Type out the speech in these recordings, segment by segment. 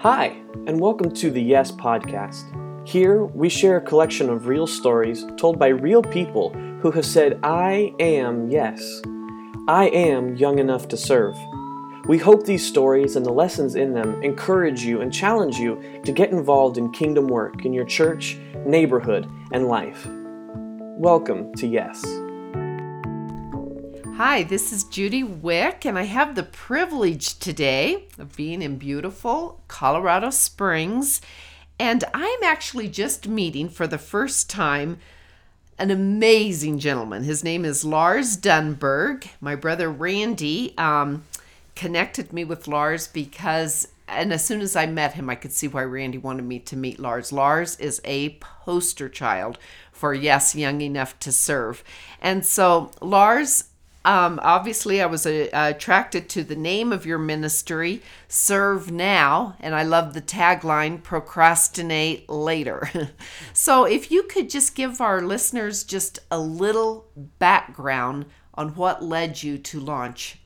Hi, and welcome to the Yes Podcast. Here, we share a collection of real stories told by real people who have said, I am yes. I am young enough to serve. We hope these stories and the lessons in them encourage you and challenge you to get involved in kingdom work in your church, neighborhood, and life. Welcome to Yes. Hi, this is Judy Wick, and I have the privilege today of being in beautiful Colorado Springs. And I'm actually just meeting for the first time an amazing gentleman. His name is Lars Dunberg. My brother Randy um, connected me with Lars because, and as soon as I met him, I could see why Randy wanted me to meet Lars. Lars is a poster child for Yes, Young Enough to Serve. And so, Lars, um, obviously, I was uh, attracted to the name of your ministry, Serve Now, and I love the tagline, Procrastinate Later. so, if you could just give our listeners just a little background on what led you to launch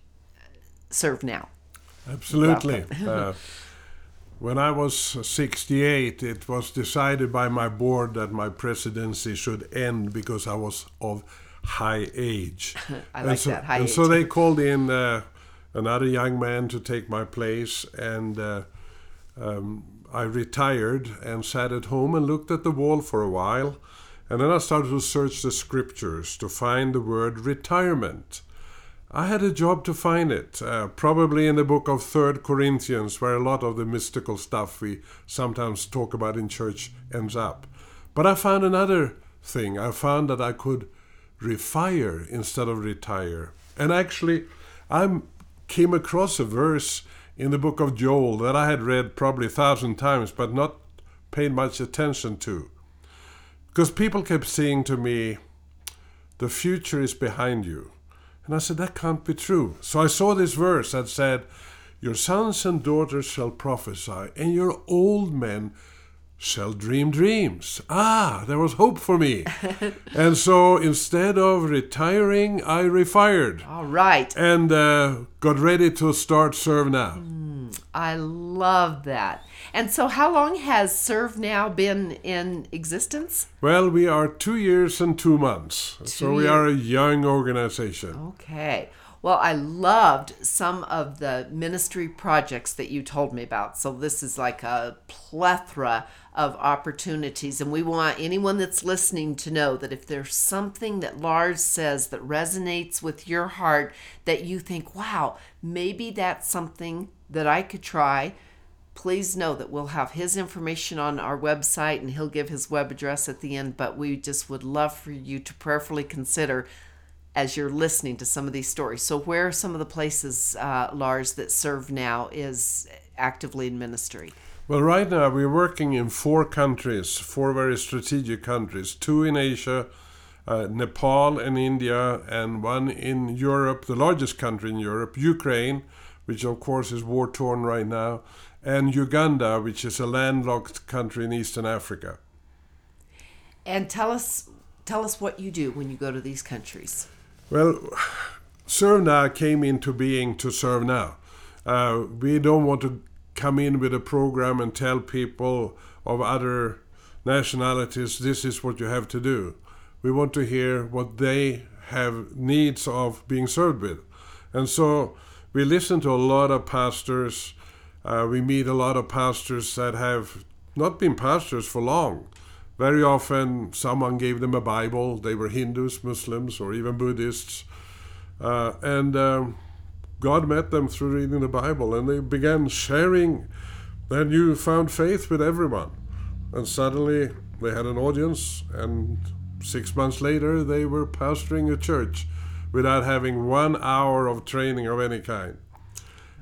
Serve Now. Absolutely. uh, when I was 68, it was decided by my board that my presidency should end because I was of high age. I and like so, that, high and age. so they called in uh, another young man to take my place, and uh, um, I retired and sat at home and looked at the wall for a while. And then I started to search the scriptures to find the word retirement. I had a job to find it, uh, probably in the book of Third Corinthians, where a lot of the mystical stuff we sometimes talk about in church ends up. But I found another thing. I found that I could refire instead of retire. And actually, I came across a verse in the book of Joel that I had read probably a thousand times, but not paid much attention to. Because people kept saying to me, The future is behind you. And I said, That can't be true. So I saw this verse that said, Your sons and daughters shall prophesy, and your old men shall dream dreams. Ah, there was hope for me. and so instead of retiring, I refired All right. and uh, got ready to start Serve Now. I love that. And so, how long has Serve Now been in existence? Well, we are two years and two months. so we are a young organization. Okay. Well, I loved some of the ministry projects that you told me about. So, this is like a plethora of opportunities. And we want anyone that's listening to know that if there's something that Lars says that resonates with your heart, that you think, wow, maybe that's something that I could try, please know that we'll have his information on our website and he'll give his web address at the end. But we just would love for you to prayerfully consider as you're listening to some of these stories. So, where are some of the places, uh, Lars, that Serve Now is actively in ministry? Well, right now we're working in four countries, four very strategic countries two in Asia, uh, Nepal and India, and one in Europe, the largest country in Europe, Ukraine, which of course is war torn right now, and Uganda, which is a landlocked country in Eastern Africa. And tell us, tell us what you do when you go to these countries. Well, Serve Now came into being to serve now. Uh, we don't want to come in with a program and tell people of other nationalities this is what you have to do. We want to hear what they have needs of being served with. And so we listen to a lot of pastors. Uh, we meet a lot of pastors that have not been pastors for long. Very often, someone gave them a Bible. They were Hindus, Muslims, or even Buddhists. Uh, and um, God met them through reading the Bible, and they began sharing their newfound faith with everyone. And suddenly, they had an audience, and six months later, they were pastoring a church without having one hour of training of any kind.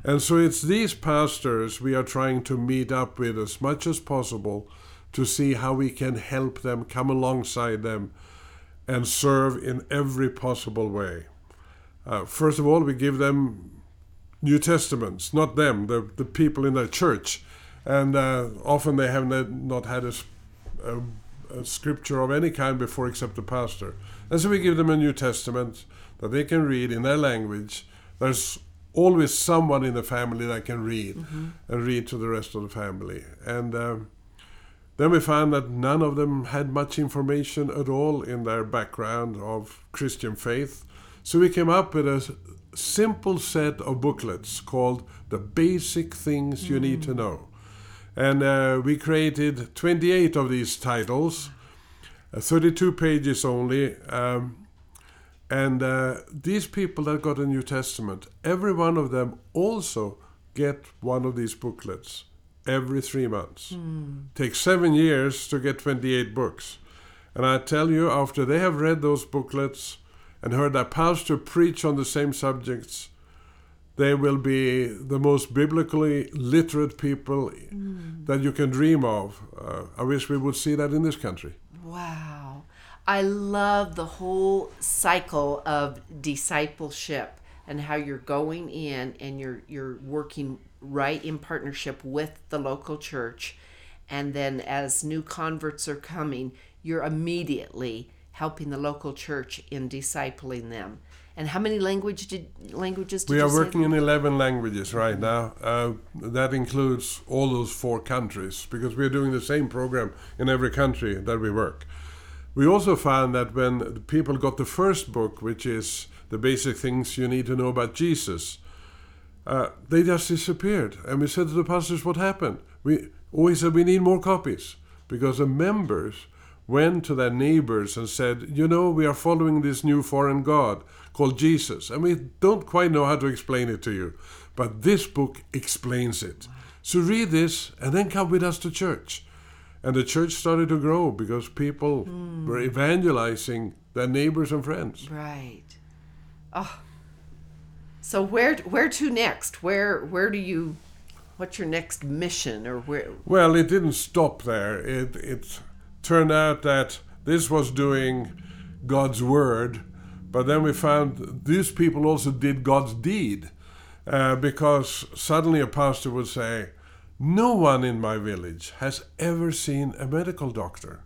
And so it's these pastors we are trying to meet up with as much as possible to see how we can help them, come alongside them, and serve in every possible way. Uh, first of all, we give them New Testaments, not them, the, the people in the church. And uh, often they have not, not had a, scripture of any kind before except the pastor. And so we give them a New Testament that they can read in their language. There's always someone in the family that can read and read to the rest of the family. And um, then we found that none of them had much information at all in their background of Christian faith. So we came up with a simple set of booklets called The Basic Things You Need to Know. And uh, we created 28 of these titles, uh, 32 pages only. Um, and uh, these people that got a New Testament, every one of them also get one of these booklets every three months. Takes seven years to get 28 books. And I tell you, after they have read those booklets and heard their pastor preach on the same subjects, they will be the most biblically literate people that you can dream of. Uh, I wish we would see that in this country. Wow. I love the whole cycle of discipleship and how you're going in and you're you're working right in partnership with the local church and then as new converts are coming, you're immediately helping the local church in discipling them. And how many language did languages did We are working in 11 languages right now. Uh, that includes all those four countries because we are doing the same program in every country that we work. We also found that when people got the first book, which is the basic things you need to know about Jesus, uh, they just disappeared. And we said to the pastors, What happened? We always said we need more copies because the members went to their neighbors and said, You know, we are following this new foreign God called Jesus, and we don't quite know how to explain it to you, but this book explains it. So read this and then come with us to church. And the church started to grow because people were evangelizing their neighbors and friends. Right. Oh. So where where to next? Where where do you what's your next mission or where Well, it didn't stop there. It it turned out that this was doing God's word, but then we found these people also did God's deed, uh, because suddenly a pastor would say, "No one in my village has ever seen a medical doctor."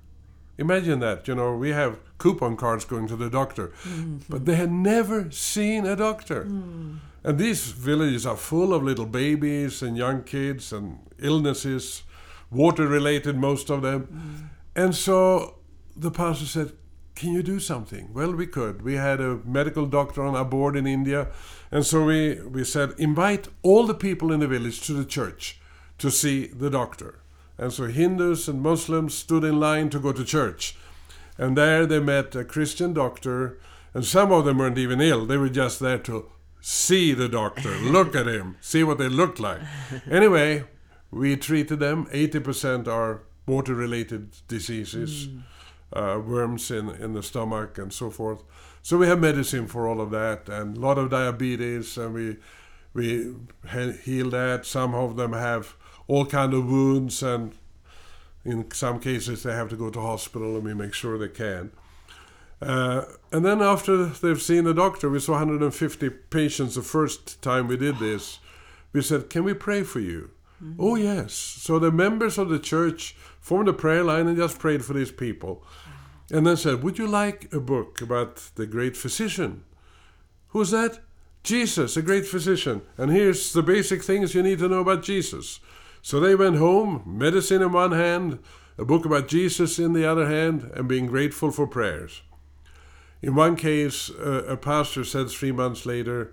Imagine that. You know, we have coupon cards going to the doctor, mm-hmm. but they had never seen a doctor. Mm. And these villages are full of little babies and young kids and illnesses, water related, most of them. Mm. And so the pastor said, Can you do something? Well, we could. We had a medical doctor on our board in India. And so we, we said, Invite all the people in the village to the church to see the doctor. And so Hindus and Muslims stood in line to go to church. And there they met a Christian doctor, and some of them weren't even ill. They were just there to see the doctor, look at him, see what they looked like. Anyway, we treated them. 80% are water related diseases, uh, worms in, in the stomach, and so forth. So we have medicine for all of that, and a lot of diabetes, and we we heal that. Some of them have all kind of wounds, and in some cases they have to go to hospital, and we make sure they can. Uh, and then after they've seen the doctor, we saw 150 patients the first time we did this. We said, "Can we pray for you?" Oh yes. So the members of the church formed a prayer line and just prayed for these people, and then said, "Would you like a book about the great physician?" Who's that? Jesus, a great physician. And here's the basic things you need to know about Jesus. So they went home, medicine in one hand, a book about Jesus in the other hand, and being grateful for prayers. In one case, uh, a pastor said three months later,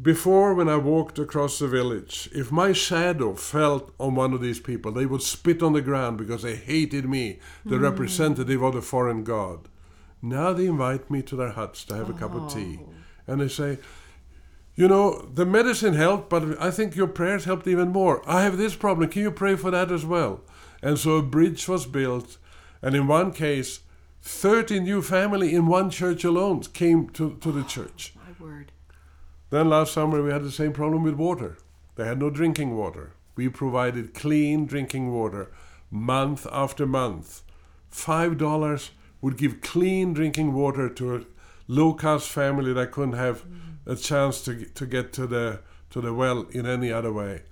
Before, when I walked across the village, if my shadow fell on one of these people, they would spit on the ground because they hated me, the representative of the foreign god. Now they invite me to their huts to have a cup of tea. And they say, You know, the medicine helped, but I think your prayers helped even more. I have this problem. Can you pray for that as well? And so a bridge was built. And in one case, 30 new family in one church alone came to, to the church. Oh, my word. Then last summer we had the same problem with water. They had no drinking water. We provided clean drinking water month after month. Five dollars would give clean drinking water to a low cost family that couldn't have mm. A chance to, to get to the to the well in any other way.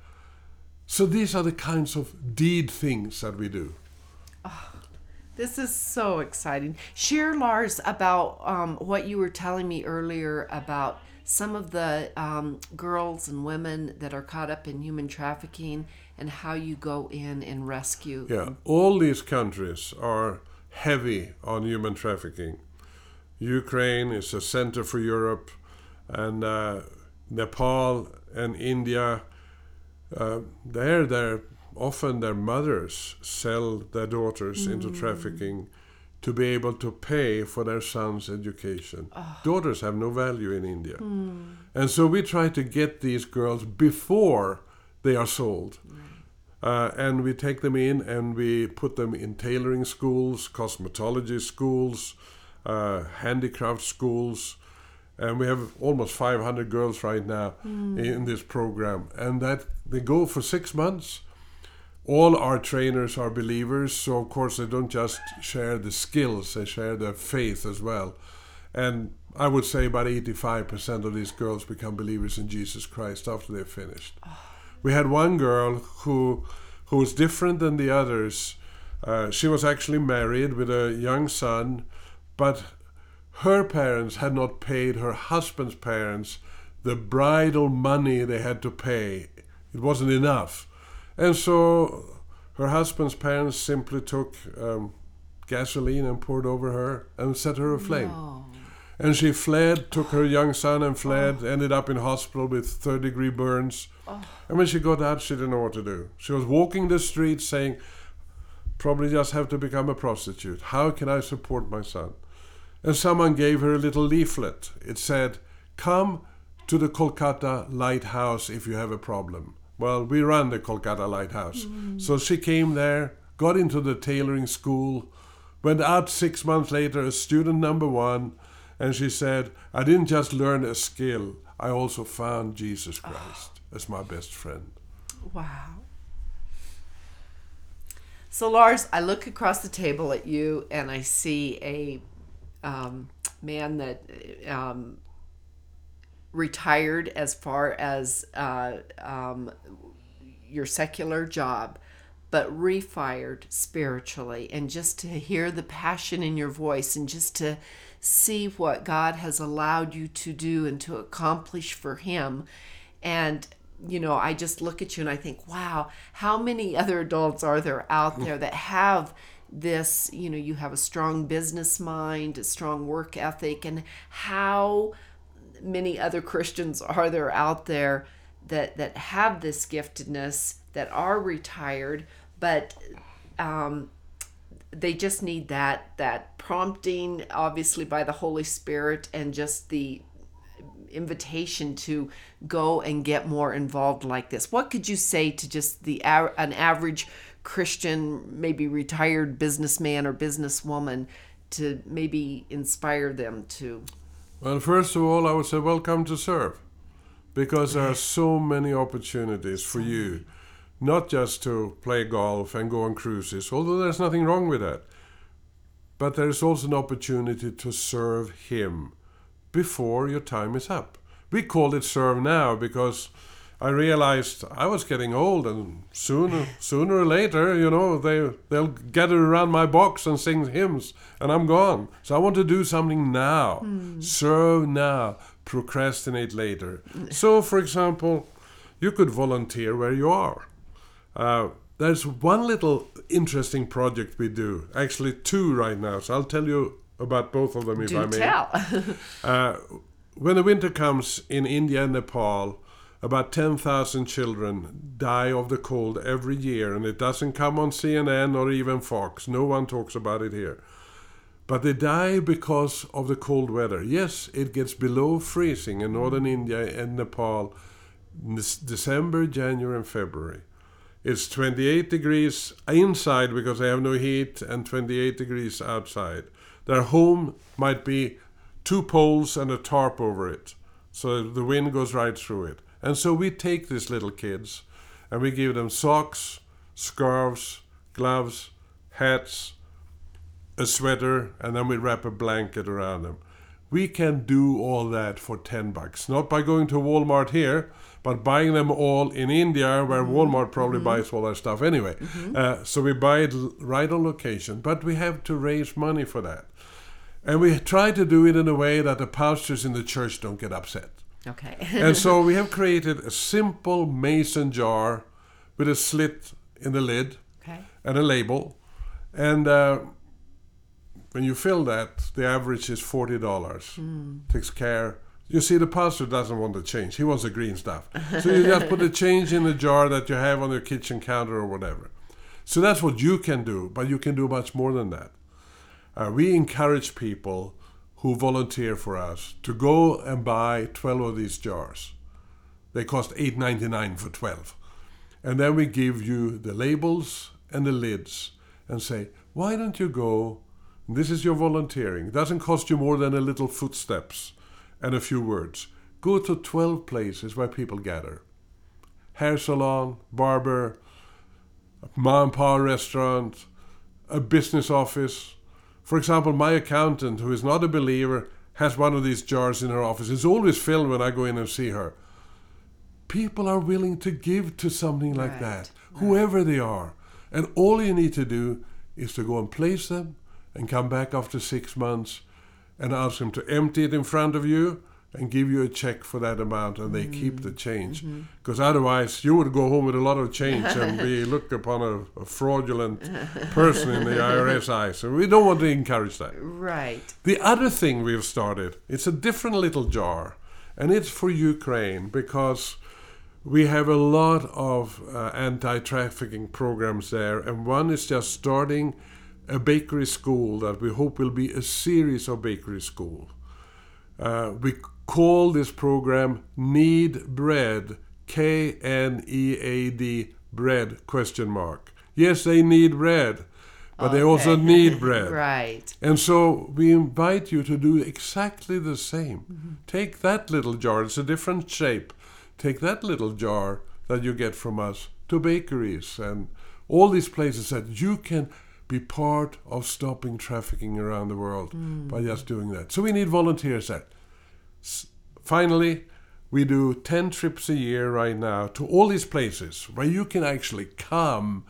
So these are the kinds of deed things that we do. This is so exciting. Share, Lars, about um, what you were telling me earlier about some of the um, girls and women that are caught up in human trafficking and how you go in and rescue. Yeah, all these countries are heavy on human trafficking. Ukraine is a center for Europe, and uh, Nepal and India. Uh, there, they're often their mothers sell their daughters into trafficking to be able to pay for their sons' education. Daughters have no value in India. And so we try to get these girls before they are sold. Uh, and we take them in and we put them in tailoring schools, cosmetology schools, uh, handicraft schools. And we have almost 500 girls right now in this program. And that they go for six months all our trainers are believers, so of course they don't just share the skills, they share their faith as well. And I would say about 85% of these girls become believers in Jesus Christ after they're finished. We had one girl who who was different than the others. Uh, she was actually married with a young son, but her parents had not paid her husband's parents the bridal money they had to pay. It wasn't enough. And so her husband's parents simply took um, gasoline and poured over her and set her aflame. And she fled, took her young son and fled, ended up in hospital with third degree burns. And when she got out, she didn't know what to do. She was walking the streets saying, probably just have to become a prostitute. How can I support my son? And someone gave her a little leaflet. It said, Come to the Kolkata Lighthouse if you have a problem. Well, we run the Kolkata Lighthouse. Mm. So she came there, got into the tailoring school, went out six months later as student number one, and she said, I didn't just learn a skill, I also found Jesus ah. Christ as my best friend. Wow. So, Lars, I look across the table at you and I see a um, man that um, retired as far as uh, um, your secular job, but refired spiritually. And just to hear the passion in your voice and just to see what God has allowed you to do and to accomplish for Him. And you know, I just look at you and I think, wow, how many other adults are there out there that have this, you know, you have a strong business mind, a strong work ethic, and how many other Christians are there out there that that have this giftedness that are retired, but um, they just need that that prompting, obviously by the Holy Spirit, and just the invitation to go and get more involved like this. What could you say to just the an average Christian, maybe retired businessman or businesswoman, to maybe inspire them to? Well, first of all, I would say welcome to serve because there are so many opportunities for you, not just to play golf and go on cruises, although there's nothing wrong with that. But there's also an opportunity to serve Him before your time is up. We call it serve now because I realized I was getting old, and sooner, sooner or later, you know, they they'll gather around my box and sing hymns, and I'm gone. So I want to do something now, serve now, procrastinate later. So, for example, you could volunteer where you are. Uh, there's one little interesting project we do, actually two right now. So I'll tell you about both of them if I Do may. tell. Uh, when the winter comes in India and Nepal, about 10,000 children die of the cold every year, and it doesn't come on CNN or even Fox. No one talks about it here. But they die because of the cold weather. Yes, it gets below freezing in northern India and Nepal in December, January, and February. It's 28 degrees inside because they have no heat, and 28 degrees outside. Their home might be two poles and a tarp over it, so the wind goes right through it. And so we take these little kids and we give them socks, scarves, gloves, hats, a sweater, and then we wrap a blanket around them. We can do all that for 10 bucks, not by going to Walmart here, but buying them all in India, where mm-hmm. Walmart probably mm-hmm. buys all their stuff anyway. Mm-hmm. Uh, so we buy it right on location, but we have to raise money for that. And we try to do it in a way that the pastors in the church don't get upset. Okay. and so we have created a simple mason jar with a slit in the lid okay. and a label. And uh, when you fill that, the average is forty dollars. Takes care. You see, the pastor doesn't want the change; he wants the green stuff. So you just put the change in the jar that you have on your kitchen counter or whatever. So that's what you can do, but you can do much more than that. Uh, we encourage people who volunteer for us to go and buy 12 of these jars. They cost $8.99 for 12. And then we give you the labels and the lids and say, why don't you go? This is your volunteering. It doesn't cost you more than a little footsteps and a few words. Go to 12 places where people gather hair salon, barber, mom and pa restaurant, a business office. For example, my accountant, who is not a believer, has one of these jars in her office. It's always filled when I go in and see her. People are willing to give to something like Right, that, whoever they are. And all you need to do is to go and place them and come back after six months and ask them to empty it in front of you and give you a check for that amount and they keep the change. Because otherwise, you would go home with a lot of change and be looked upon a, a fraudulent person in the IRS eyes. So we don't want to encourage that. Right. The other thing we've started, it's a different little jar, and it's for Ukraine because we have a lot of uh, anti-trafficking programs there, and one is just starting a bakery school that we hope will be a series of bakery school. Uh, we call this program Need Bread, K N E A D bread question mark. Yes, they need bread, but they also need bread. Right. And so we invite you to do exactly the same. Mm-hmm. Take that little jar, it's a different shape. Take that little jar that you get from us to bakeries and all these places that you can be part of stopping trafficking around the world mm. by just doing that. So we need volunteers there. Finally, we do 10 trips a year right now to all these places where you can actually come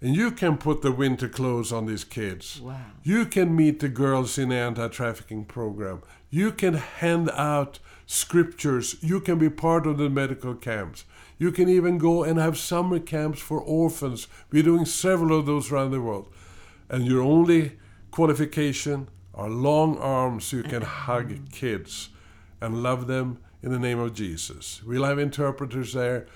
and you can put the winter clothes on these kids. Wow. You can meet the girls in the anti trafficking program. You can hand out scriptures. You can be part of the medical camps. You can even go and have summer camps for orphans. We're doing several of those around the world. And your only qualification are long arms so you can hug mm-hmm. kids and love them in the name of Jesus. We'll have interpreters there.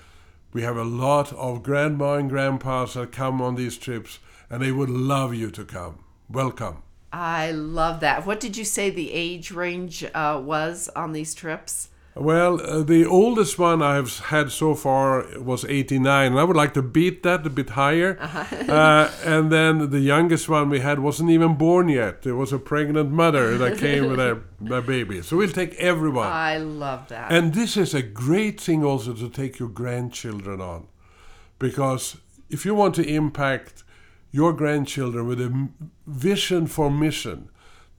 We have a lot of grandma and grandpas that come on these trips, and they would love you to come. Welcome. I love that. What did you say the age range uh, was on these trips? Well, uh, the oldest one I've had so far was 89, and I would like to beat that a bit higher. Uh, and then the youngest one we had wasn't even born yet. It was a pregnant mother that came with a, a baby. So we'll take everyone. I love that. And this is a great thing also to take your grandchildren on. Because if you want to impact your grandchildren with a m- vision for mission,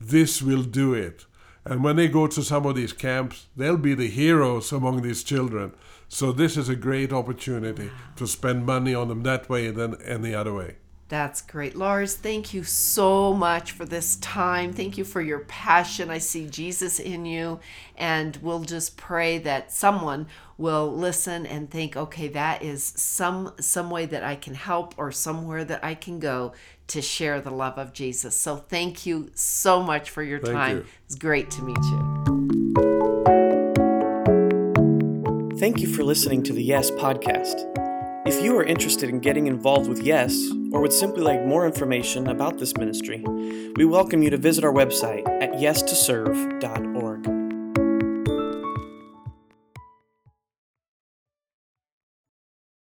this will do it. And when they go to some of these camps, they'll be the heroes among these children. So this is a great opportunity to spend money on them that way than any other way. That's great. Lars, thank you so much for this time. Thank you for your passion. I see Jesus in you. And we'll just pray that someone will listen and think, okay, that is some some way that I can help or somewhere that I can go to share the love of Jesus. So thank you so much for your Thank time. you. It's great to meet you. Thank you for listening to the Yes podcast. If you are interested in getting involved with Yes, or would simply like more information about this ministry, we welcome you to visit our website at yestoserve.org.